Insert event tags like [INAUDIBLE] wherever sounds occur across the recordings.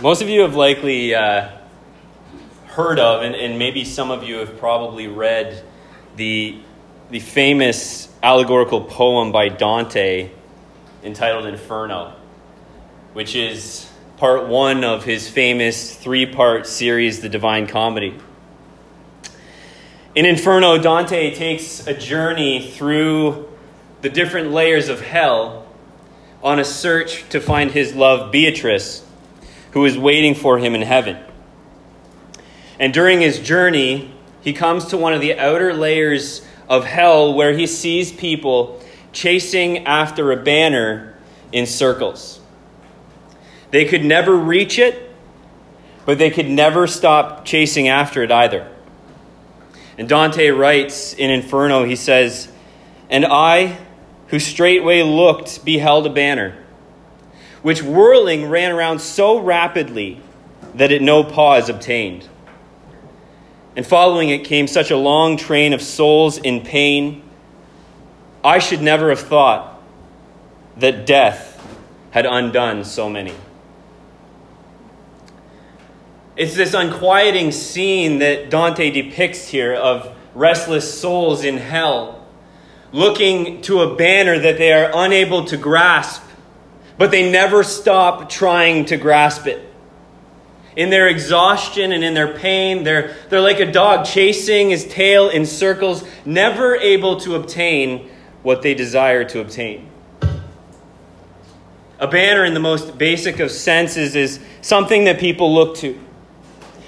Most of you have likely uh, heard of, and, and maybe some of you have probably read the, the famous allegorical poem by Dante entitled Inferno, which is part one of his famous three part series, The Divine Comedy. In Inferno, Dante takes a journey through the different layers of hell on a search to find his love, Beatrice who is waiting for him in heaven. And during his journey, he comes to one of the outer layers of hell where he sees people chasing after a banner in circles. They could never reach it, but they could never stop chasing after it either. And Dante writes in Inferno, he says, And I, who straightway looked, beheld a banner which whirling ran around so rapidly that it no pause obtained. And following it came such a long train of souls in pain, I should never have thought that death had undone so many. It's this unquieting scene that Dante depicts here of restless souls in hell, looking to a banner that they are unable to grasp but they never stop trying to grasp it. In their exhaustion and in their pain, they're, they're like a dog chasing his tail in circles, never able to obtain what they desire to obtain. A banner, in the most basic of senses, is something that people look to.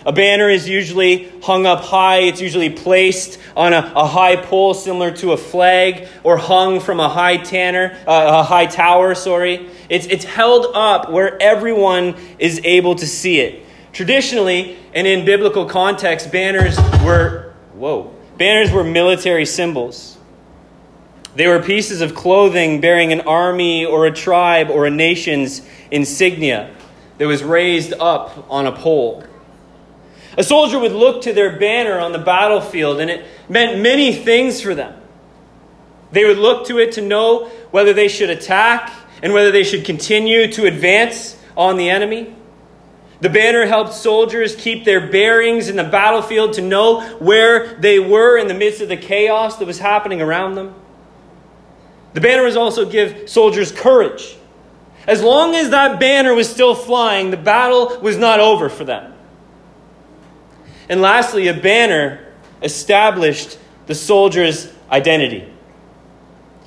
A banner is usually hung up high. It's usually placed on a, a high pole similar to a flag or hung from a high tanner, uh, a high tower, sorry. It's, it's held up where everyone is able to see it. Traditionally, and in biblical context, banners were, whoa, banners were military symbols. They were pieces of clothing bearing an army or a tribe or a nation's insignia that was raised up on a pole. A soldier would look to their banner on the battlefield, and it meant many things for them. They would look to it to know whether they should attack and whether they should continue to advance on the enemy. The banner helped soldiers keep their bearings in the battlefield to know where they were in the midst of the chaos that was happening around them. The banner was also give soldiers courage. As long as that banner was still flying, the battle was not over for them. And lastly, a banner established the soldiers' identity.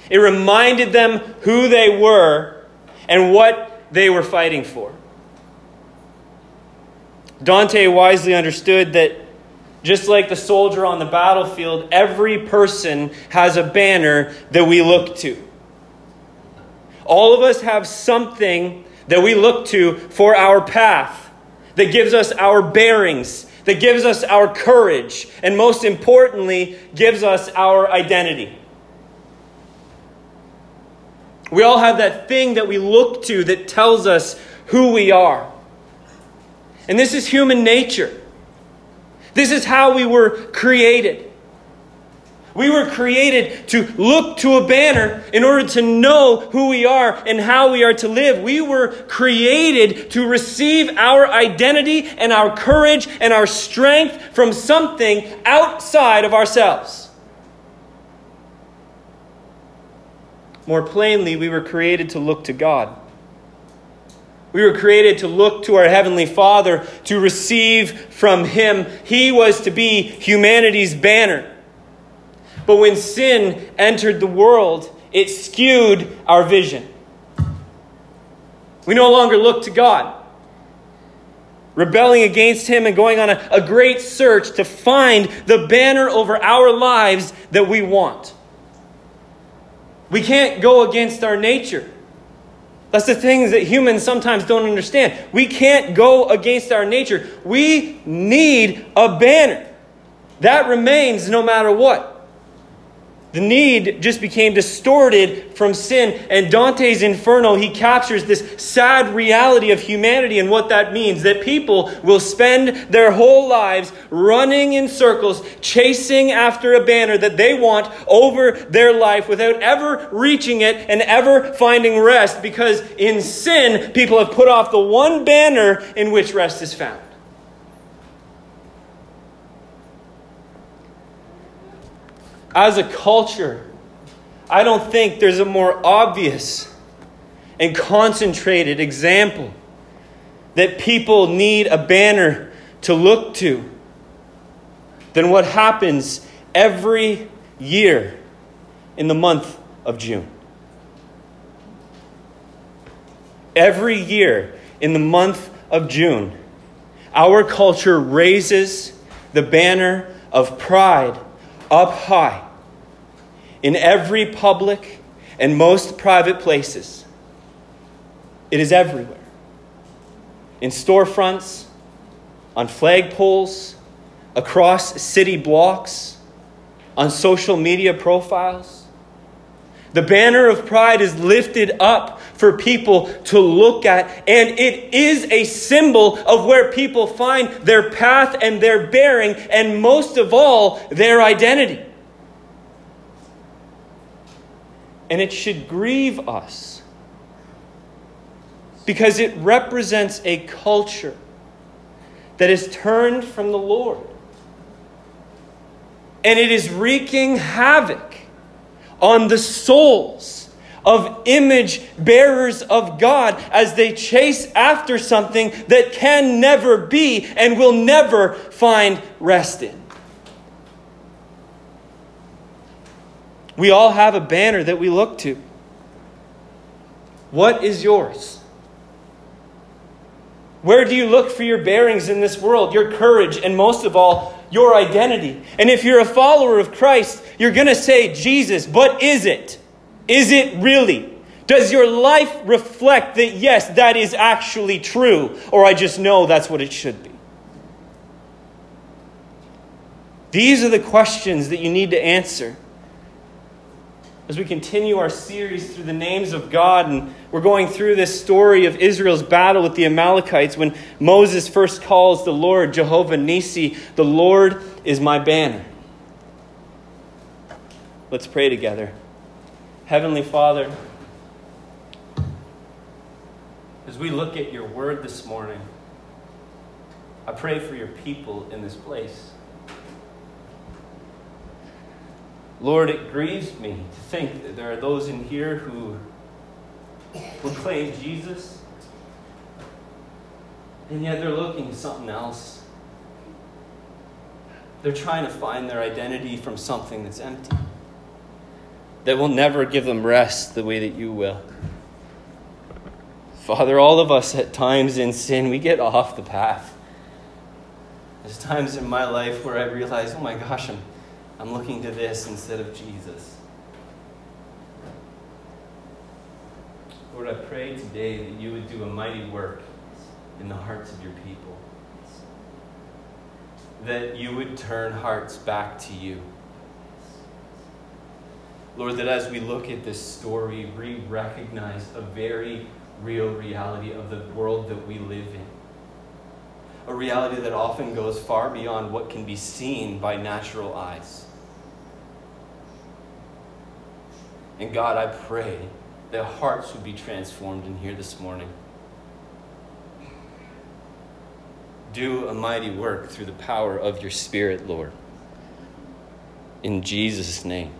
It reminded them who they were and what they were fighting for. Dante wisely understood that just like the soldier on the battlefield, every person has a banner that we look to. All of us have something that we look to for our path, that gives us our bearings, that gives us our courage, and most importantly, gives us our identity. We all have that thing that we look to that tells us who we are. And this is human nature. This is how we were created. We were created to look to a banner in order to know who we are and how we are to live. We were created to receive our identity and our courage and our strength from something outside of ourselves. More plainly, we were created to look to God. We were created to look to our Heavenly Father, to receive from Him. He was to be humanity's banner. But when sin entered the world, it skewed our vision. We no longer look to God. Rebelling against Him and going on a, a great search to find the banner over our lives that we want. We can't go against our nature. That's the things that humans sometimes don't understand. We can't go against our nature. We need a banner. That remains no matter what. The need just became distorted from sin. And Dante's Inferno, he captures this sad reality of humanity and what that means that people will spend their whole lives running in circles, chasing after a banner that they want over their life without ever reaching it and ever finding rest because in sin, people have put off the one banner in which rest is found. As a culture, I don't think there's a more obvious and concentrated example that people need a banner to look to than what happens every year in the month of June. Every year in the month of June, our culture raises the banner of pride up high in every public and most private places. It is everywhere. In storefronts, on flagpoles, across city blocks, on social media profiles. The banner of pride is lifted up for people to look at, and it is a symbol of where people find their path and their bearing, and most of all, their identity. And it should grieve us because it represents a culture that is turned from the Lord. And it is wreaking havoc on the souls of image bearers of God as they chase after something that can never be and will never find rest in. We all have a banner that we look to. What is yours? Where do you look for your bearings in this world, your courage, and most of all, your identity? And if you're a follower of Christ, you're going to say, Jesus, but is it? Is it really? Does your life reflect that, yes, that is actually true, or I just know that's what it should be? These are the questions that you need to answer as we continue our series through the names of God, and we're going through this story of Israel's battle with the Amalekites, when Moses first calls the Lord Jehovah Nissi, the Lord is my banner. Let's pray together. Heavenly Father, as we look at your word this morning, I pray for your people in this place. Lord, it grieves me to think that there are those in here who proclaim Jesus, and yet they're looking to something else. They're trying to find their identity from something that's empty, that will never give them rest the way that you will. Father, all of us at times in sin, we get off the path. There's times in my life where I realize, oh my gosh, I'm I'm looking to this instead of Jesus. Lord, I pray today that you would do a mighty work in the hearts of your people. That you would turn hearts back to you. Lord, that as we look at this story, we recognize a very real reality of the world that we live in. A reality that often goes far beyond what can be seen by natural eyes. And God, I pray that hearts would be transformed in here this morning. Do a mighty work through the power of your Spirit, Lord. In Jesus' name,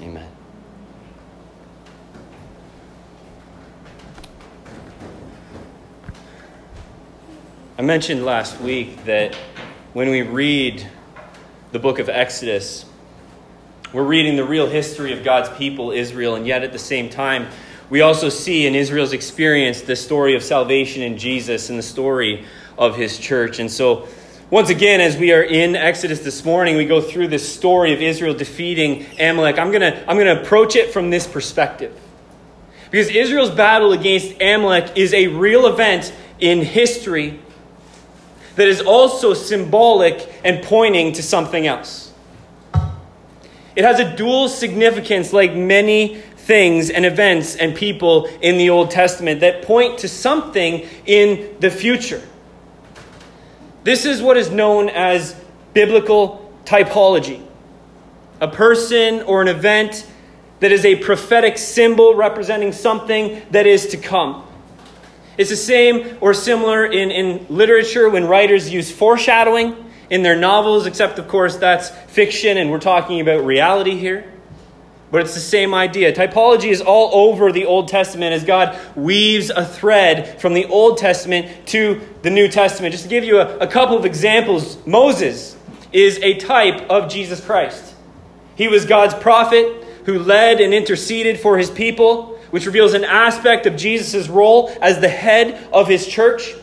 amen. I mentioned last week that when we read the book of Exodus, we're reading the real history of God's people, Israel, and yet at the same time, we also see in Israel's experience the story of salvation in Jesus and the story of his church. And so, once again, as we are in Exodus this morning, we go through this story of Israel defeating Amalek. I'm going to I'm going to approach it from this perspective. Because Israel's battle against Amalek is a real event in history that is also symbolic and pointing to something else. It has a dual significance, like many things and events and people in the Old Testament that point to something in the future. This is what is known as biblical typology a person or an event that is a prophetic symbol representing something that is to come. It's the same or similar in, in literature when writers use foreshadowing in their novels, except, of course, that's fiction and we're talking about reality here. But it's the same idea. Typology is all over the Old Testament as God weaves a thread from the Old Testament to the New Testament. Just to give you a, a couple of examples, Moses is a type of Jesus Christ. He was God's prophet who led and interceded for his people, which reveals an aspect of Jesus' role as the head of his church.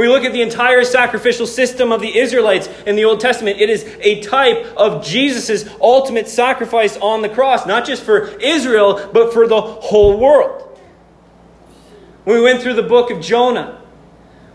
When we look at the entire sacrificial system of the Israelites in the Old Testament, it is a type of Jesus' ultimate sacrifice on the cross, not just for Israel, but for the whole world. When we went through the book of Jonah,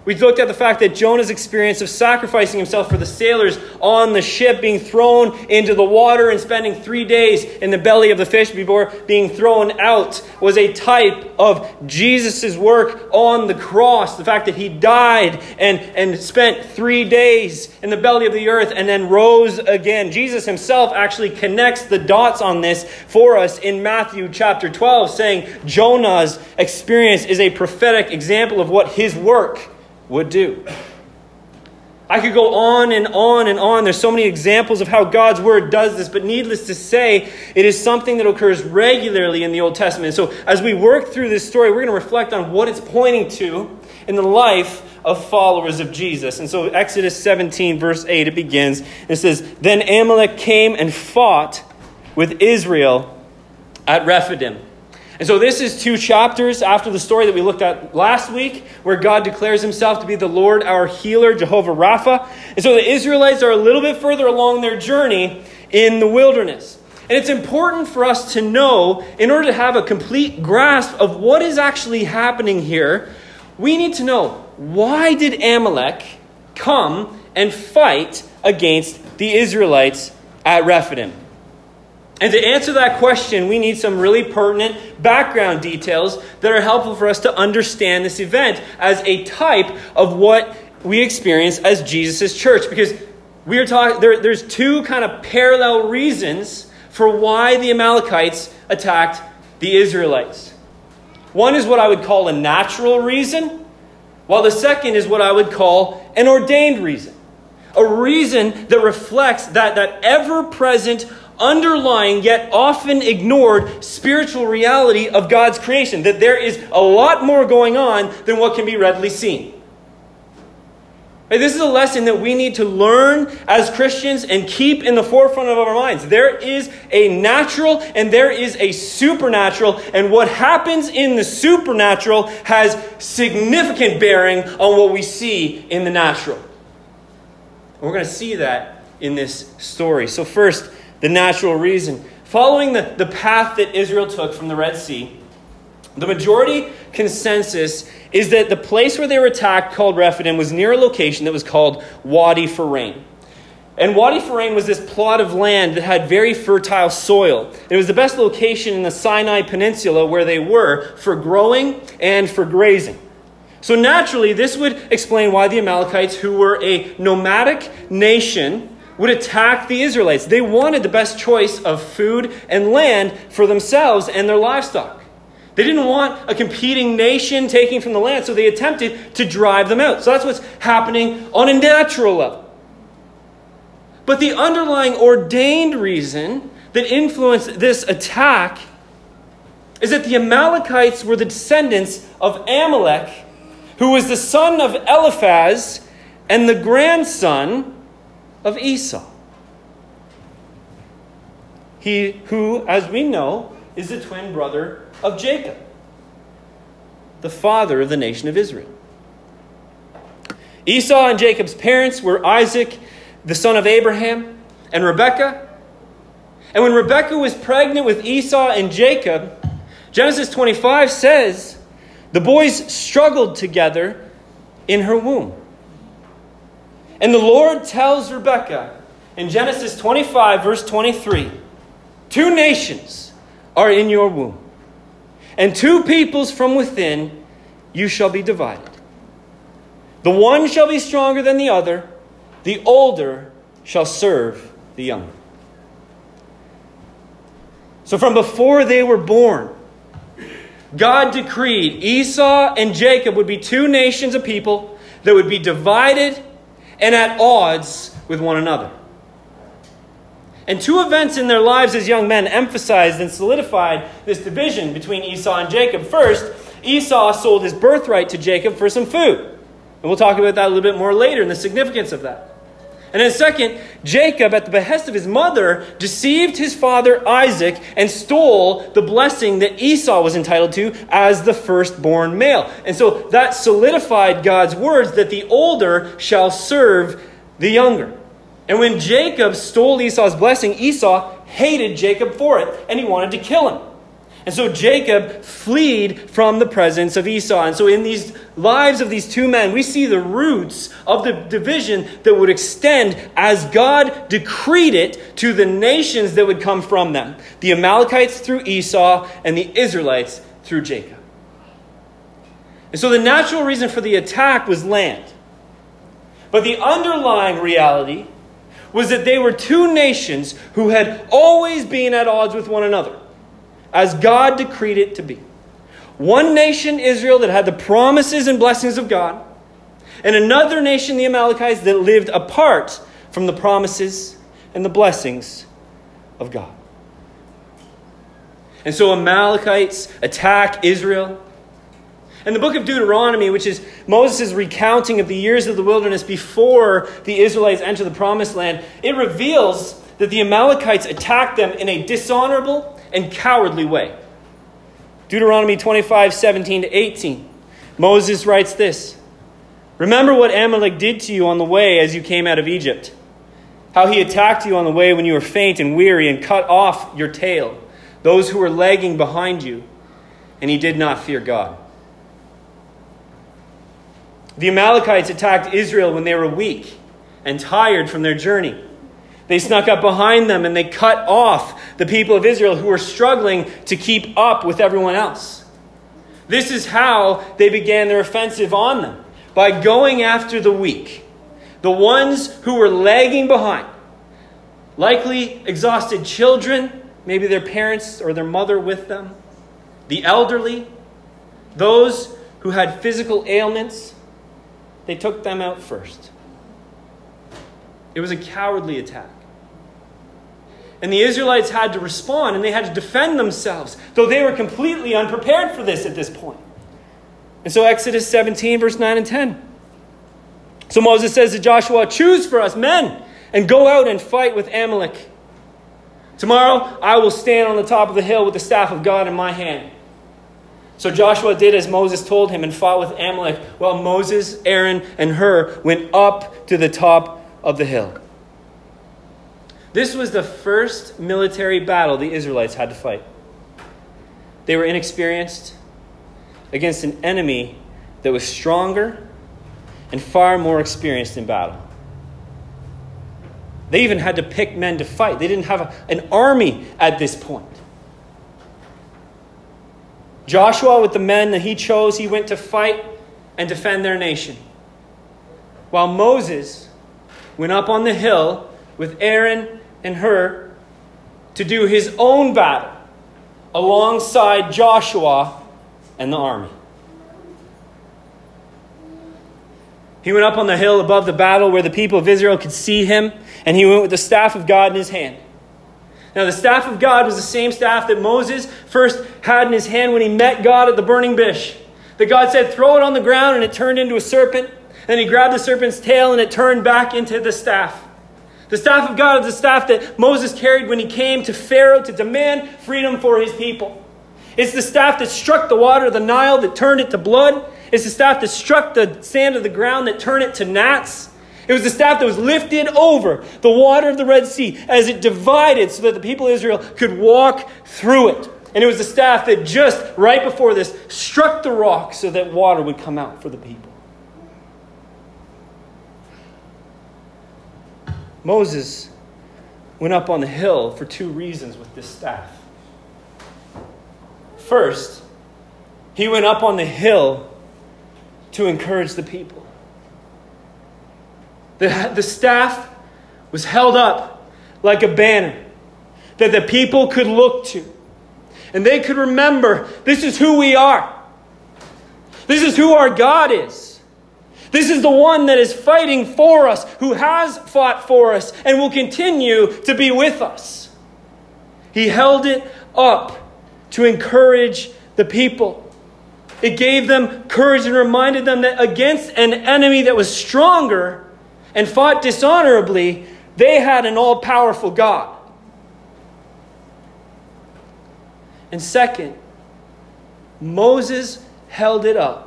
we looked at the fact that Jonah's experience of sacrificing himself for the sailors on the ship, being thrown into the water and spending three days in the belly of the fish before being thrown out, was a type of Jesus' work on the cross. The fact that he died and, and spent three days in the belly of the earth and then rose again. Jesus himself actually connects the dots on this for us in Matthew chapter 12, saying Jonah's experience is a prophetic example of what his work would do. I could go on and on and on. There's so many examples of how God's word does this, but needless to say, it is something that occurs regularly in the Old Testament. So, as we work through this story, we're going to reflect on what it's pointing to in the life of followers of Jesus. And so, Exodus 17, verse 8, it begins. It says, Then Amalek came and fought with Israel at Rephidim. And so, this is two chapters after the story that we looked at last week, where God declares himself to be the Lord, our healer, Jehovah Rapha. And so, the Israelites are a little bit further along their journey in the wilderness. And it's important for us to know, in order to have a complete grasp of what is actually happening here, we need to know why did Amalek come and fight against the Israelites at Rephidim? And to answer that question, we need some really pertinent background details that are helpful for us to understand this event as a type of what we experience as Jesus' church. Because we are talking, there, there's two kind of parallel reasons for why the Amalekites attacked the Israelites. One is what I would call a natural reason, while the second is what I would call an ordained reason. A reason that reflects that, that ever present underlying yet often ignored spiritual reality of God's creation. That there is a lot more going on than what can be readily seen. Right, this is a lesson that we need to learn as Christians and keep in the forefront of our minds. There is a natural and there is a supernatural, and what happens in the supernatural has significant bearing on what we see in the natural. we're going to see that in this story. So, first, the natural reason. Following the, the path that Israel took from the Red Sea, the majority consensus is that the place where they were attacked, called Rephidim, was near a location that was called Wadi Feiran. And Wadi Feiran was this plot of land that had very fertile soil. It was the best location in the Sinai Peninsula where they were for growing and for grazing. So naturally, this would explain why the Amalekites, who were a nomadic nation, would attack the Israelites. They wanted the best choice of food and land for themselves and their livestock. They didn't want a competing nation taking from the land, so they attempted to drive them out. So that's what's happening on a natural level. But the underlying ordained reason that influenced this attack is that the Amalekites were the descendants of Amalek, who was the son of Eliphaz and the grandson of Esau. He who, as we know, is the twin brother of Jacob, the father of the nation of Israel. Esau and Jacob's parents were Isaac, the son of Abraham, and Rebekah. And when Rebekah was pregnant with Esau and Jacob, Genesis 25 says the boys struggled together in her womb. And the Lord tells Rebekah in Genesis 25, verse 23, Two nations are in your womb, and two peoples from within you shall be divided. The one shall be stronger than the other, the older shall serve the younger. So, from before they were born, God decreed Esau and Jacob would be two nations of people that would be divided and at odds with one another. And two events in their lives as young men emphasized and solidified this division between Esau and Jacob. First, Esau sold his birthright to Jacob for some food. And we'll talk about that a little bit more later and the significance of that. And then, second, Jacob, at the behest of his mother, deceived his father Isaac and stole the blessing that Esau was entitled to as the firstborn male. And so that solidified God's words that the older shall serve the younger. And when Jacob stole Esau's blessing, Esau hated Jacob for it, and he wanted to kill him. And so Jacob fled from the presence of Esau. And so in these lives of these two men, we see the roots of the division that would extend as God decreed it to the nations that would come from them the Amalekites through Esau, and the Israelites through Jacob. And so the natural reason for the attack was land. But the underlying reality was that they were two nations who had always been at odds with one another as God decreed it to be. One nation, Israel, that had the promises and blessings of God, and another nation, the Amalekites, that lived apart from the promises and the blessings of God. And so Amalekites attack Israel. And the book of Deuteronomy, which is Moses' recounting of the years of the wilderness before the Israelites enter the promised land, it reveals that the Amalekites attacked them in a dishonorable and cowardly way. Deuteronomy 25, 17 to 18. Moses writes this Remember what Amalek did to you on the way as you came out of Egypt, how he attacked you on the way when you were faint and weary and cut off your tail, those who were lagging behind you, and he did not fear God. The Amalekites attacked Israel when they were weak and tired from their journey. They snuck up behind them and they cut off the people of Israel who were struggling to keep up with everyone else. This is how they began their offensive on them by going after the weak, the ones who were lagging behind. Likely exhausted children, maybe their parents or their mother with them, the elderly, those who had physical ailments. They took them out first. It was a cowardly attack. And the Israelites had to respond and they had to defend themselves, though they were completely unprepared for this at this point. And so, Exodus 17, verse 9 and 10. So Moses says to Joshua, Choose for us men and go out and fight with Amalek. Tomorrow I will stand on the top of the hill with the staff of God in my hand. So Joshua did as Moses told him and fought with Amalek, while Moses, Aaron, and Hur went up to the top of the hill. This was the first military battle the Israelites had to fight. They were inexperienced against an enemy that was stronger and far more experienced in battle. They even had to pick men to fight. They didn't have a, an army at this point. Joshua, with the men that he chose, he went to fight and defend their nation. While Moses went up on the hill with Aaron and Hur to do his own battle alongside Joshua and the army. He went up on the hill above the battle where the people of Israel could see him, and he went with the staff of God in his hand. Now, the staff of God was the same staff that Moses first had in his hand when he met God at the burning bush. That God said, Throw it on the ground, and it turned into a serpent. And he grabbed the serpent's tail, and it turned back into the staff. The staff of God is the staff that Moses carried when he came to Pharaoh to demand freedom for his people. It's the staff that struck the water of the Nile that turned it to blood. It's the staff that struck the sand of the ground that turned it to gnats. It was the staff that was lifted over the water of the Red Sea as it divided so that the people of Israel could walk through it. And it was the staff that just right before this struck the rock so that water would come out for the people. Moses went up on the hill for two reasons with this staff. First, he went up on the hill to encourage the people. The, the staff was held up like a banner that the people could look to. And they could remember this is who we are. This is who our God is. This is the one that is fighting for us, who has fought for us, and will continue to be with us. He held it up to encourage the people. It gave them courage and reminded them that against an enemy that was stronger and fought dishonorably, they had an all powerful God. And second, Moses held it up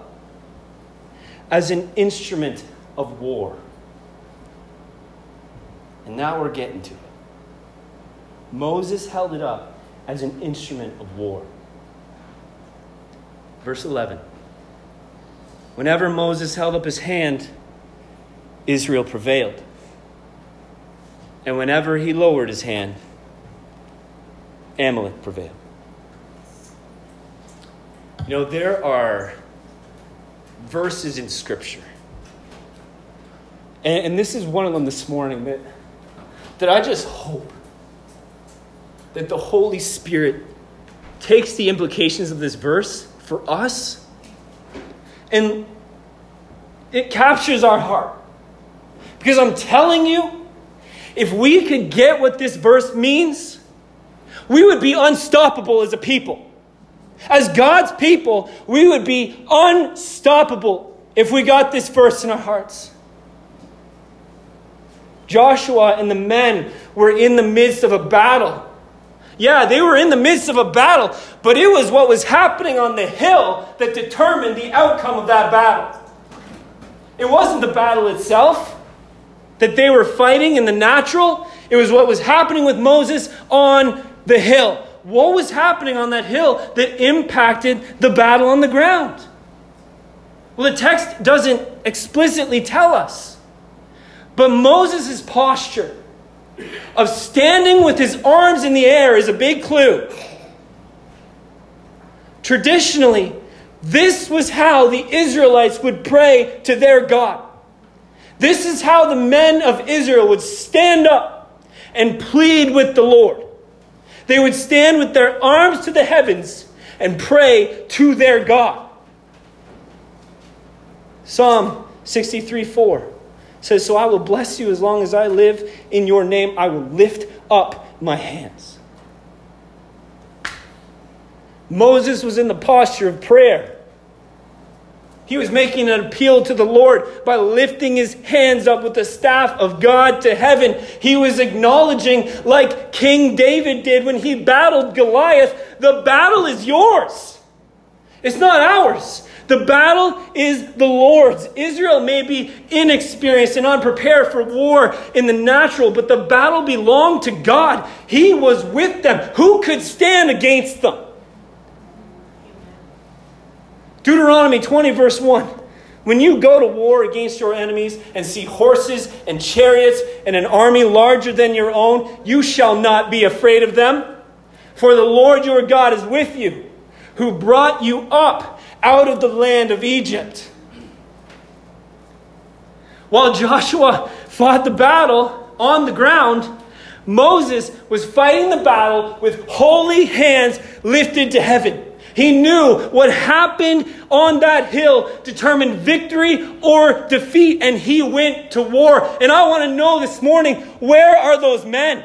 as an instrument of war. And now we're getting to it. Moses held it up as an instrument of war. Verse 11. Whenever Moses held up his hand, Israel prevailed. And whenever he lowered his hand, Amalek prevailed. You know, there are verses in Scripture, and, and this is one of them this morning that, that I just hope that the Holy Spirit takes the implications of this verse for us and it captures our heart. Because I'm telling you, if we could get what this verse means, we would be unstoppable as a people. As God's people, we would be unstoppable if we got this verse in our hearts. Joshua and the men were in the midst of a battle. Yeah, they were in the midst of a battle, but it was what was happening on the hill that determined the outcome of that battle. It wasn't the battle itself that they were fighting in the natural, it was what was happening with Moses on the hill what was happening on that hill that impacted the battle on the ground? Well, the text doesn't explicitly tell us. But Moses' posture of standing with his arms in the air is a big clue. Traditionally, this was how the Israelites would pray to their God. This is how the men of Israel would stand up and plead with the Lord. They would stand with their arms to the heavens and pray to their God. Psalm 63 4 says, So I will bless you as long as I live. In your name I will lift up my hands. Moses was in the posture of prayer. He was making an appeal to the Lord by lifting his hands up with the staff of God to heaven. He was acknowledging, like King David did when he battled Goliath, the battle is yours. It's not ours. The battle is the Lord's. Israel may be inexperienced and unprepared for war in the natural, but the battle belonged to God. He was with them. Who could stand against them? Deuteronomy 20, verse 1. When you go to war against your enemies and see horses and chariots and an army larger than your own, you shall not be afraid of them. For the Lord your God is with you, who brought you up out of the land of Egypt. While Joshua fought the battle on the ground, Moses was fighting the battle with holy hands lifted to heaven. He knew what happened on that hill determined victory or defeat, and he went to war. And I want to know this morning where are those men?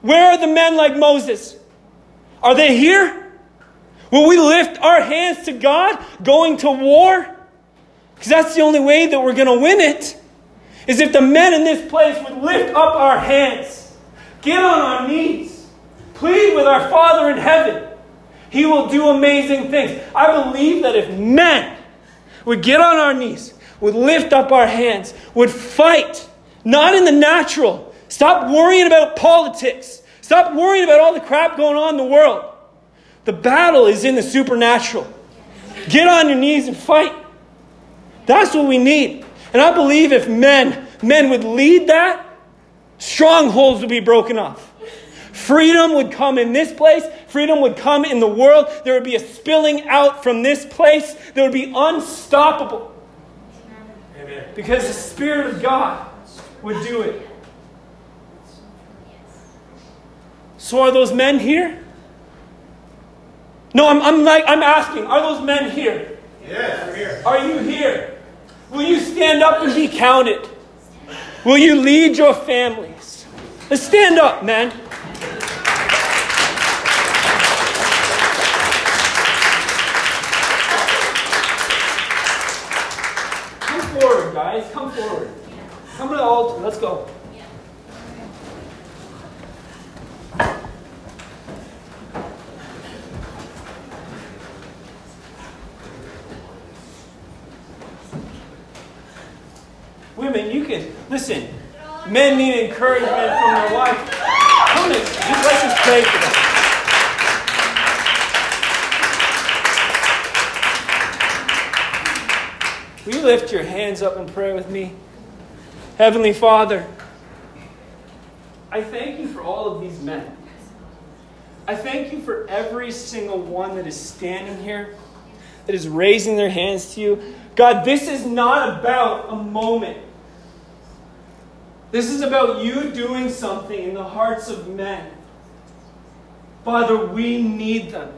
Where are the men like Moses? Are they here? Will we lift our hands to God going to war? Because that's the only way that we're going to win it. Is if the men in this place would lift up our hands, get on our knees, plead with our Father in heaven he will do amazing things. I believe that if men would get on our knees, would lift up our hands, would fight, not in the natural, stop worrying about politics, stop worrying about all the crap going on in the world. The battle is in the supernatural. Get on your knees and fight. That's what we need. And I believe if men, men would lead that, Strongholds would be broken off. Freedom would come in this place. Freedom would come in the world. There would be a spilling out from this place that would be unstoppable. Amen. Because the Spirit of God would do it. So are those men here? No, I'm, I'm like I'm asking, are those men here? Yes, we're here. Are you here? Will you stand up and be counted? Will you lead your families? Let's stand up, man. Come forward, guys. Come forward. Come to the altar. Let's go. Women, you can listen. Men need encouragement from their wife. Come in. Just, let's just pray for them. Will you lift your hands up and pray with me? Heavenly Father, I thank you for all of these men. I thank you for every single one that is standing here, that is raising their hands to you. God, this is not about a moment. This is about you doing something in the hearts of men. Father, we need them.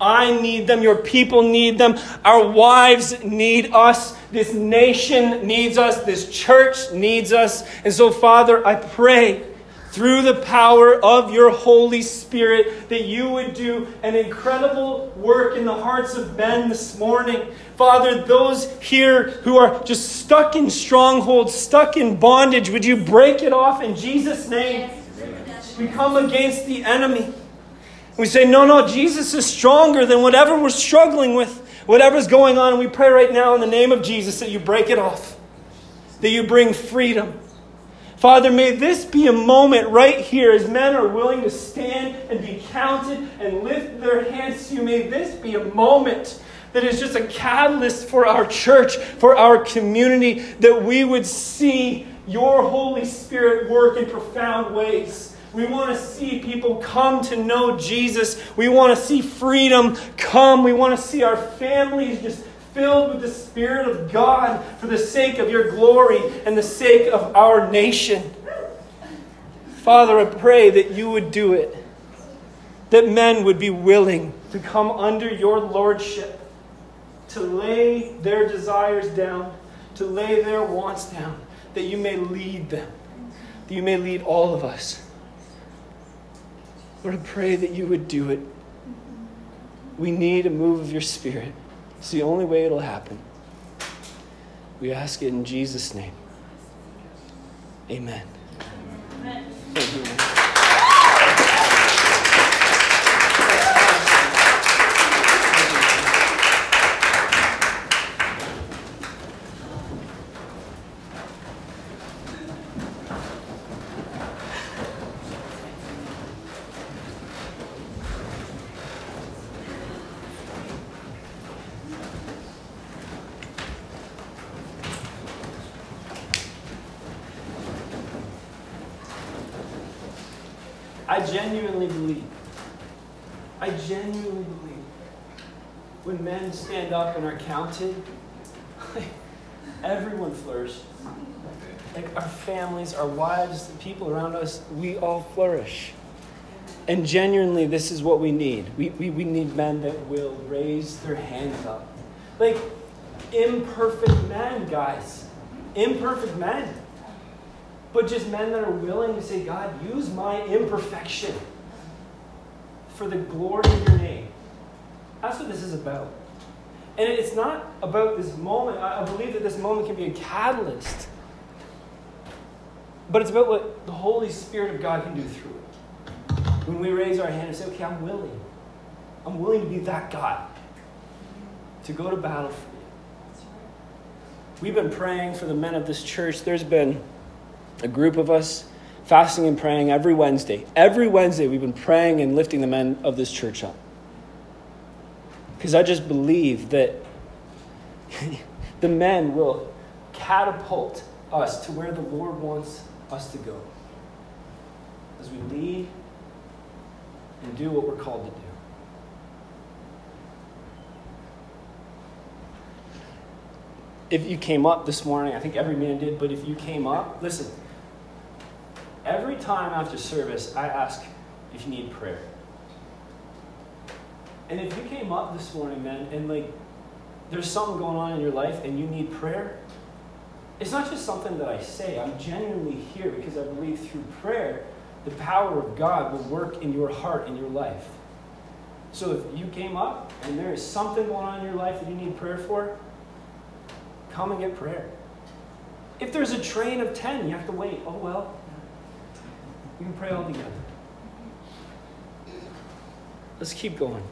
I need them. Your people need them. Our wives need us. This nation needs us. This church needs us. And so, Father, I pray through the power of your Holy Spirit that you would do an incredible work in the hearts of men this morning. Father, those here who are just stuck in strongholds, stuck in bondage, would you break it off in Jesus' name? We come against the enemy. We say, no, no, Jesus is stronger than whatever we're struggling with, whatever's going on. We pray right now in the name of Jesus that you break it off, that you bring freedom. Father, may this be a moment right here as men are willing to stand and be counted and lift their hands to you. May this be a moment that is just a catalyst for our church, for our community, that we would see your Holy Spirit work in profound ways. We want to see people come to know Jesus. We want to see freedom come. We want to see our families just filled with the Spirit of God for the sake of your glory and the sake of our nation. Father, I pray that you would do it, that men would be willing to come under your lordship, to lay their desires down, to lay their wants down, that you may lead them, that you may lead all of us. Lord, I pray that you would do it. We need a move of your Spirit. It's the only way it'll happen. We ask it in Jesus' name. Amen. Amen. I genuinely believe, I genuinely believe, when men stand up and are counted, [LAUGHS] everyone flourishes. Like our families, our wives, the people around us, we all flourish. And genuinely, this is what we need. We, we, we need men that will raise their hands up. Like imperfect men, guys. Imperfect men but just men that are willing to say, God, use my imperfection for the glory of your name. That's what this is about. And it's not about this moment. I believe that this moment can be a catalyst. But it's about what the Holy Spirit of God can do through it. When we raise our hand and say, okay, I'm willing. I'm willing to be that God. To go to battle for you. We've been praying for the men of this church. There's been a group of us fasting and praying every Wednesday. Every Wednesday, we've been praying and lifting the men of this church up. Because I just believe that [LAUGHS] the men will catapult us to where the Lord wants us to go. as we lead and do what we're called to do. If you came up this morning, I think every man did, but if you came up, listen, every time after service, I ask if you need prayer. And if you came up this morning, man, and like there's something going on in your life and you need prayer, it's not just something that I say. I'm genuinely here because I believe through prayer, the power of God will work in your heart in your life. So if you came up and there is something going on in your life that you need prayer for, come and get prayer. If there's a train of 10, you have to wait. Oh, well, we can pray all together. Let's keep going.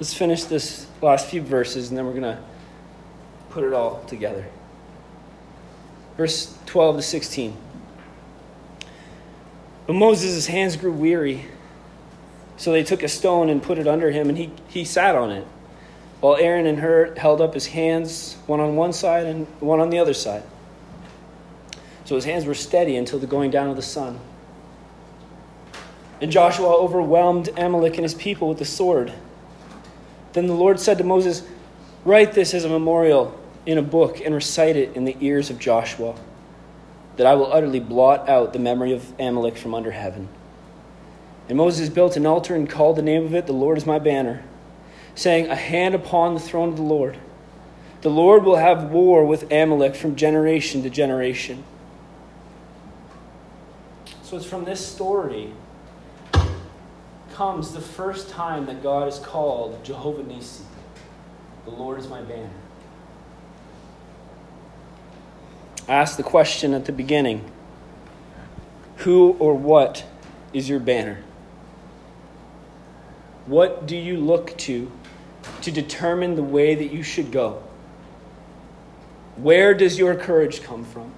Let's finish this last few verses and then we're going to put it all together. Verse 12 to 16. But Moses' hands grew weary, so they took a stone and put it under him, and he, he sat on it, while Aaron and Hur held up his hands, one on one side and one on the other side. So his hands were steady until the going down of the sun. And Joshua overwhelmed Amalek and his people with the sword. Then the Lord said to Moses, Write this as a memorial in a book and recite it in the ears of Joshua, that I will utterly blot out the memory of Amalek from under heaven. And Moses built an altar and called the name of it, The Lord is my banner, saying, A hand upon the throne of the Lord. The Lord will have war with Amalek from generation to generation. So it's from this story comes the first time that God is called Jehovah Nissi. The Lord is my banner. I asked the question at the beginning Who or what is your banner? What do you look to to determine the way that you should go? Where does your courage come from?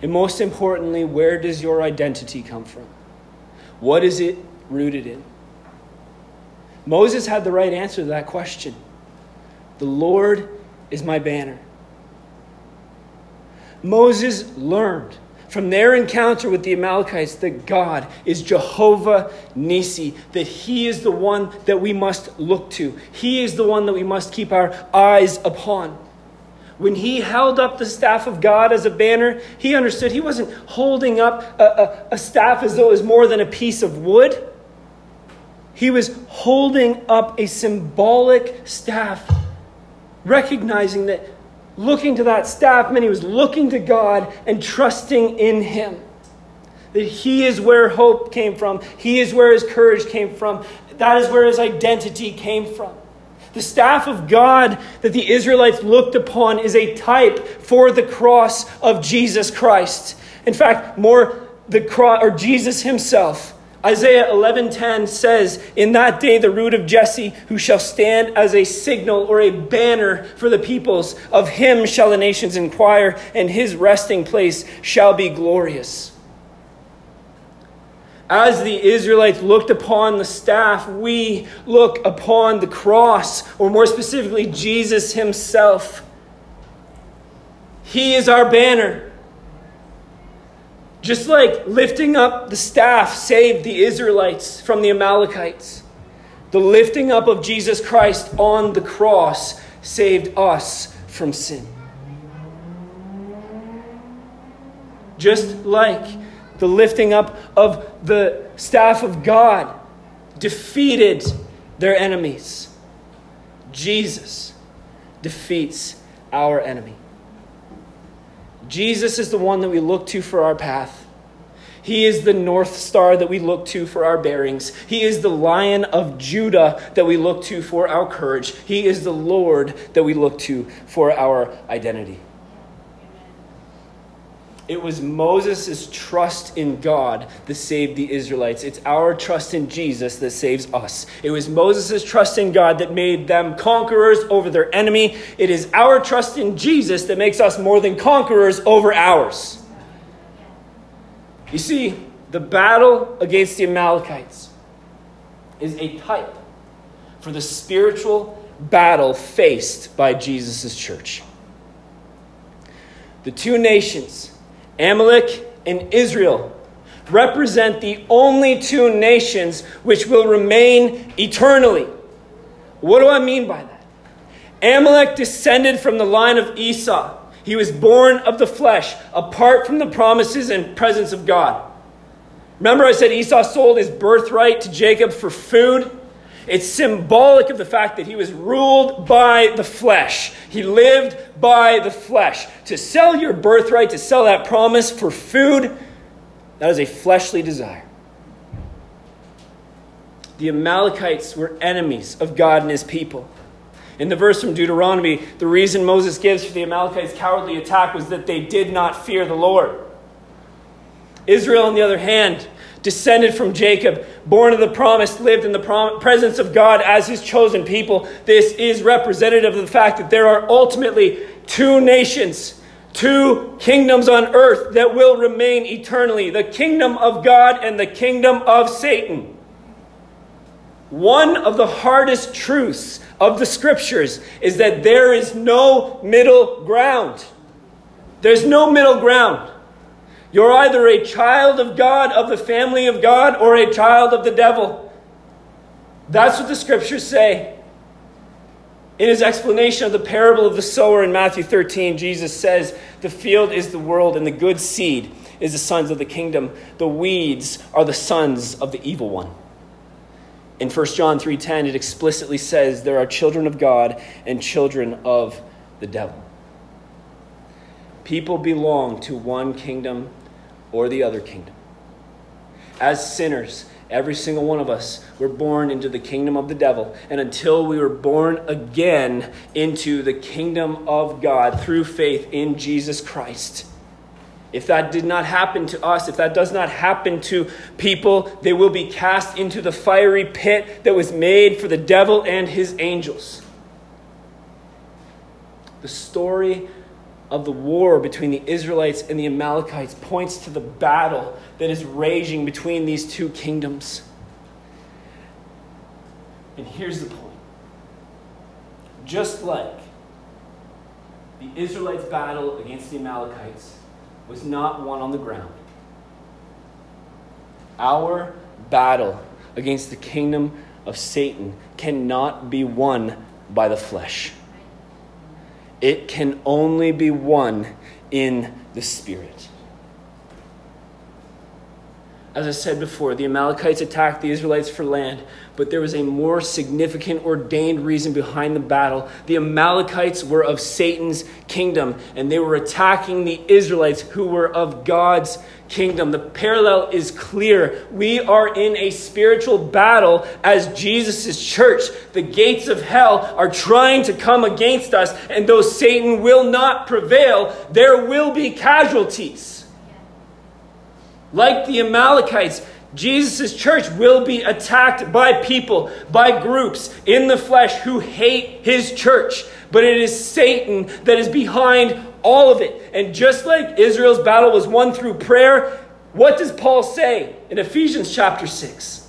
And most importantly, where does your identity come from? What is it rooted in? Moses had the right answer to that question. The Lord is my banner. Moses learned from their encounter with the Amalekites that God is Jehovah Nissi, that He is the one that we must look to. He is the one that we must keep our eyes upon. When he held up the staff of God as a banner, he understood he wasn't holding up a, a, a staff as though it was more than a piece of wood. He was holding up a symbolic staff, recognizing that looking to that staff meant he was looking to God and trusting in him. That he is where hope came from, he is where his courage came from, that is where his identity came from. The staff of God that the Israelites looked upon is a type for the cross of Jesus Christ. In fact, more the cross or Jesus himself. Isaiah 11:10 says, "In that day the root of Jesse, who shall stand as a signal or a banner for the peoples, of him shall the nations inquire, and his resting place shall be glorious." As the Israelites looked upon the staff, we look upon the cross, or more specifically, Jesus himself. He is our banner. Just like lifting up the staff saved the Israelites from the Amalekites, the lifting up of Jesus Christ on the cross saved us from sin. Just like the lifting up of the staff of God defeated their enemies, Jesus defeats our enemy. Jesus is the one that we look to for our path. He is the North Star that we look to for our bearings. He is the Lion of Judah that we look to for our courage. He is the Lord that we look to for our identity. It was Moses' trust in God that saved the Israelites. It's our trust in Jesus that saves us. It was Moses' trust in God that made them conquerors over their enemy. It is our trust in Jesus that makes us more than conquerors over ours. You see, the battle against the Amalekites is a type for the spiritual battle faced by Jesus' church. The two nations Amalek and Israel represent the only two nations which will remain eternally. What do I mean by that? Amalek descended from the line of Esau. He was born of the flesh, apart from the promises and presence of God. Remember, I said Esau sold his birthright to Jacob for food? It's symbolic of the fact that he was ruled by the flesh. He lived by the flesh. To sell your birthright, to sell that promise for food, that is a fleshly desire. The Amalekites were enemies of God and his people. In the verse from Deuteronomy, the reason Moses gives for the Amalekites' cowardly attack was that they did not fear the Lord. Israel, on the other hand, descended from Jacob, born of the promise, lived in the prom- presence of God as his chosen people. This is representative of the fact that there are ultimately two nations, two kingdoms on earth that will remain eternally the kingdom of God and the kingdom of Satan. One of the hardest truths of the scriptures is that there is no middle ground. There's no middle ground. You're either a child of God, of the family of God, or a child of the devil. That's what the scriptures say. In his explanation of the parable of the sower in Matthew 13, Jesus says, The field is the world, and the good seed is the sons of the kingdom. The weeds are the sons of the evil one. In 1 John 3:10 it explicitly says there are children of God and children of the devil. People belong to one kingdom or the other kingdom. As sinners, every single one of us were born into the kingdom of the devil. And until we were born again into the kingdom of God through faith in Jesus Christ, if that did not happen to us, if that does not happen to people, they will be cast into the fiery pit that was made for the devil and his angels. The story of the war between the Israelites and the Amalekites points to the battle that is raging between these two kingdoms. And here's the point just like the Israelites' battle against the Amalekites was not won on the ground, our battle against the kingdom of Satan cannot be won by the flesh. It can only be won in the Spirit. As I said before, the Amalekites attacked the Israelites for land, but there was a more significant ordained reason behind the battle. The Amalekites were of Satan's kingdom, and they were attacking the Israelites who were of God's kingdom. The parallel is clear. We are in a spiritual battle as Jesus' church. The gates of hell are trying to come against us, and though Satan will not prevail, there will be casualties. Like the Amalekites, Jesus' church will be attacked by people, by groups in the flesh who hate his church. But it is Satan that is behind all of it. And just like Israel's battle was won through prayer, what does Paul say in Ephesians chapter 6?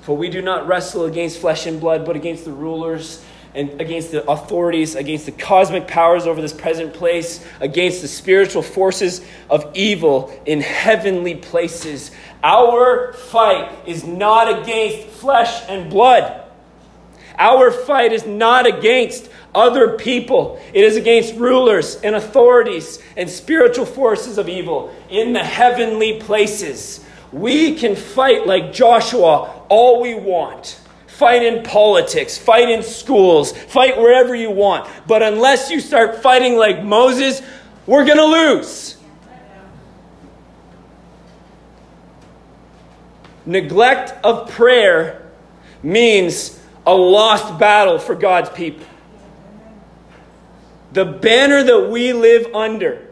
For we do not wrestle against flesh and blood, but against the rulers and against the authorities, against the cosmic powers over this present place, against the spiritual forces of evil in heavenly places. Our fight is not against flesh and blood. Our fight is not against other people. It is against rulers and authorities and spiritual forces of evil in the heavenly places. We can fight like Joshua all we want. Fight in politics, fight in schools, fight wherever you want. But unless you start fighting like Moses, we're going to lose. Neglect of prayer means a lost battle for God's people. The banner that we live under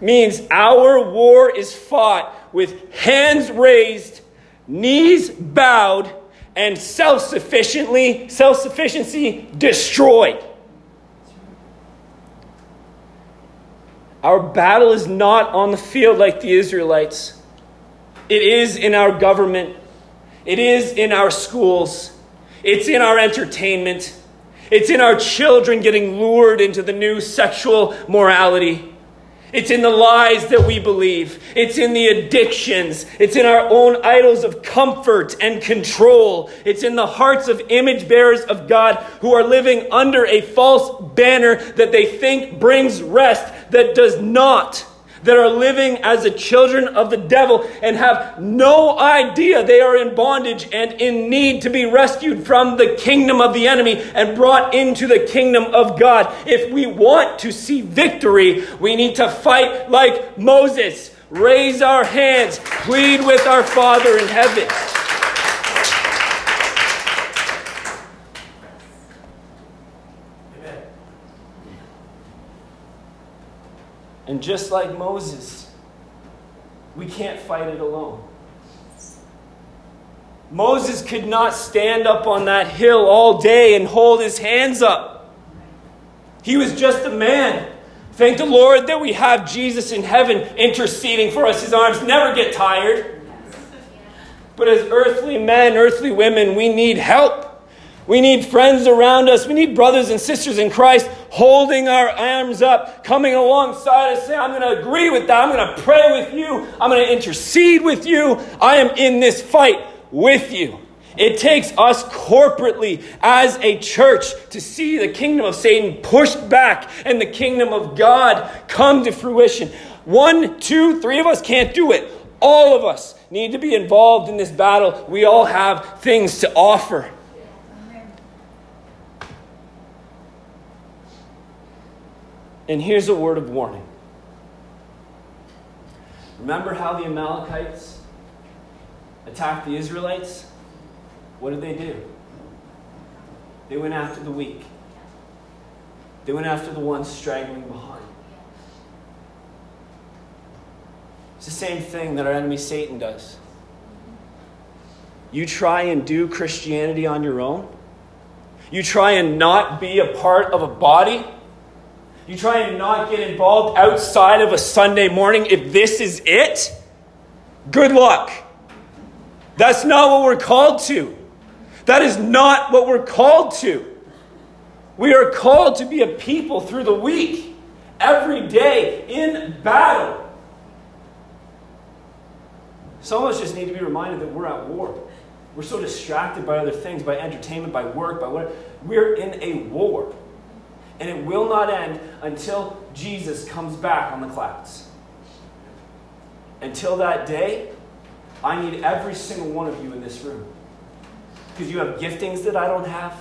means our war is fought with hands raised, knees bowed, and self-sufficiently self-sufficiency destroyed. Our battle is not on the field like the Israelites. It is in our government. It is in our schools. It's in our entertainment. It's in our children getting lured into the new sexual morality. It's in the lies that we believe. It's in the addictions. It's in our own idols of comfort and control. It's in the hearts of image bearers of God who are living under a false banner that they think brings rest that does not that are living as the children of the devil and have no idea they are in bondage and in need to be rescued from the kingdom of the enemy and brought into the kingdom of God. If we want to see victory, we need to fight like Moses. Raise our hands, plead with our Father in heaven. And just like Moses, we can't fight it alone. Moses could not stand up on that hill all day and hold his hands up. He was just a man. Thank the Lord that we have Jesus in heaven interceding for us. His arms never get tired. But as earthly men, earthly women, we need help. We need friends around us. We need brothers and sisters in Christ holding our arms up, coming alongside us, saying, I'm going to agree with that. I'm going to pray with you. I'm going to intercede with you. I am in this fight with you. It takes us corporately as a church to see the kingdom of Satan pushed back and the kingdom of God come to fruition. One, two, three of us can't do it. All of us need to be involved in this battle. We all have things to offer. And here's a word of warning. Remember how the Amalekites attacked the Israelites? What did they do? They went after the weak. They went after the ones straggling behind. It's the same thing that our enemy Satan does. You try and do Christianity on your own. You try and not be a part of a body you try and not get involved outside of a Sunday morning if this is it. Good luck. That's not what we're called to. That is not what we're called to. We are called to be a people through the week, every day, in battle. Some of us just need to be reminded that we're at war. We're so distracted by other things, by entertainment, by work, by what. We're in a war. And it will not end until Jesus comes back on the clouds. Until that day, I need every single one of you in this room. Because you have giftings that I don't have.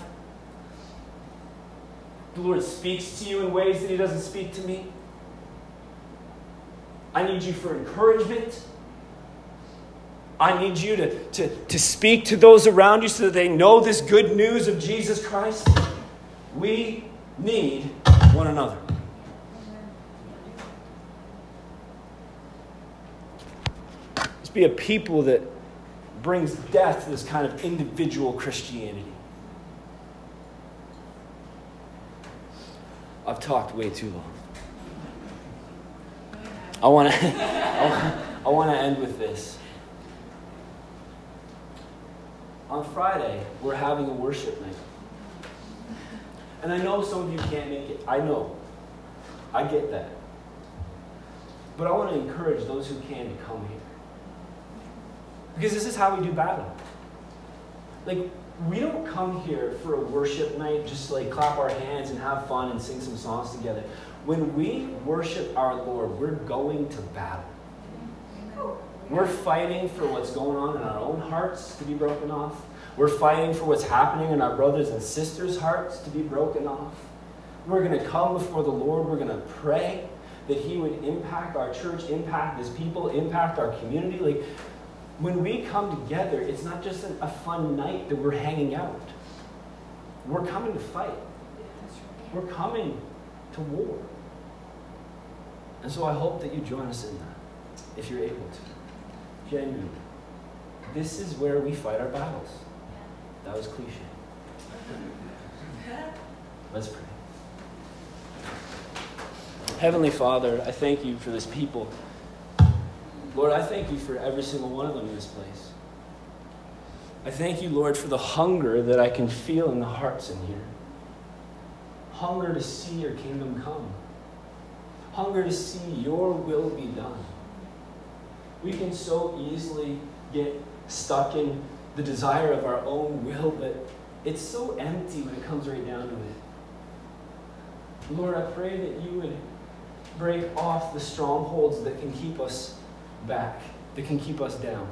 The Lord speaks to you in ways that He doesn't speak to me. I need you for encouragement. I need you to, to, to speak to those around you so that they know this good news of Jesus Christ. We need one another. Let's be a people that brings death to this kind of individual Christianity. I've talked way too long. I want to [LAUGHS] I want to end with this. On Friday, we're having a worship night. And I know some of you can't make it. I know. I get that. But I want to encourage those who can to come here. Because this is how we do battle. Like, we don't come here for a worship night just like clap our hands and have fun and sing some songs together. When we worship our Lord, we're going to battle. We're fighting for what's going on in our own hearts to be broken off. We're fighting for what's happening in our brothers and sisters' hearts to be broken off. We're going to come before the Lord. We're going to pray that He would impact our church, impact His people, impact our community. Like, when we come together, it's not just a fun night that we're hanging out. We're coming to fight. We're coming to war. And so I hope that you join us in that, if you're able to. Genuinely. This is where we fight our battles. That was cliche. Let's pray. Heavenly Father, I thank you for this people. Lord, I thank you for every single one of them in this place. I thank you, Lord, for the hunger that I can feel in the hearts in here. Hunger to see your kingdom come. hunger to see your will be done. We can so easily get stuck in the desire of our own will, but it's so empty when it comes right down to it. Lord, I pray that you would break off the strongholds that can keep us back, that can keep us down.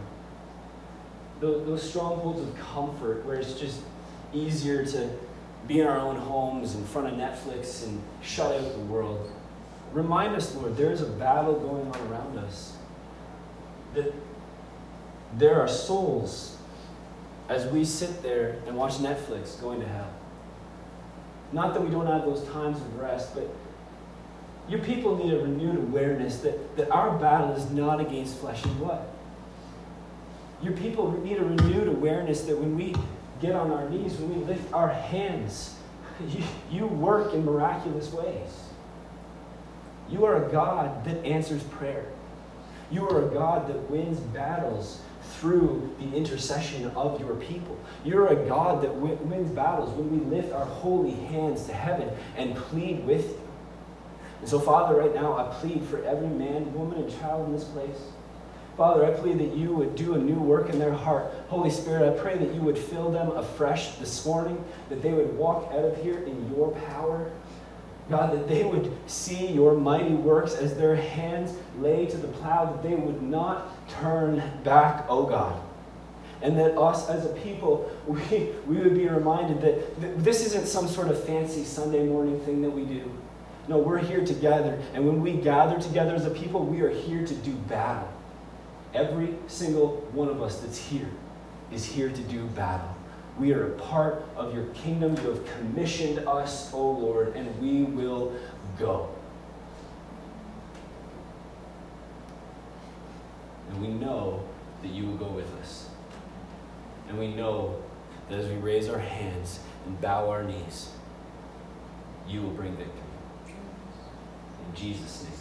Those, those strongholds of comfort where it's just easier to be in our own homes in front of Netflix and shut out the world. Remind us, Lord, there is a battle going on around us. That there are souls as we sit there and watch Netflix going to hell. Not that we don't have those times of rest, but your people need a renewed awareness that, that our battle is not against flesh and blood. Your people need a renewed awareness that when we get on our knees, when we lift our hands, [LAUGHS] you, you work in miraculous ways. You are a God that answers prayer. You are a God that wins battles through the intercession of your people. You're a God that wins battles when we lift our holy hands to heaven and plead with you. And so, Father, right now, I plead for every man, woman, and child in this place. Father, I plead that you would do a new work in their heart. Holy Spirit, I pray that you would fill them afresh this morning, that they would walk out of here in your power. God, that they would see your mighty works as their hands lay to the plow, that they would not turn back, oh God. And that us as a people, [LAUGHS] we, we would be reminded that, that this isn't some sort of fancy Sunday morning thing that we do. No, we're here together. And when we gather together as a people, we are here to do battle. Every single one of us that's here is here to do battle. We are a part of your kingdom. You have commissioned us, O Lord, and we will go. And we know that you will go with us. And we know that as we raise our hands and bow our knees, you will bring victory. In Jesus' name.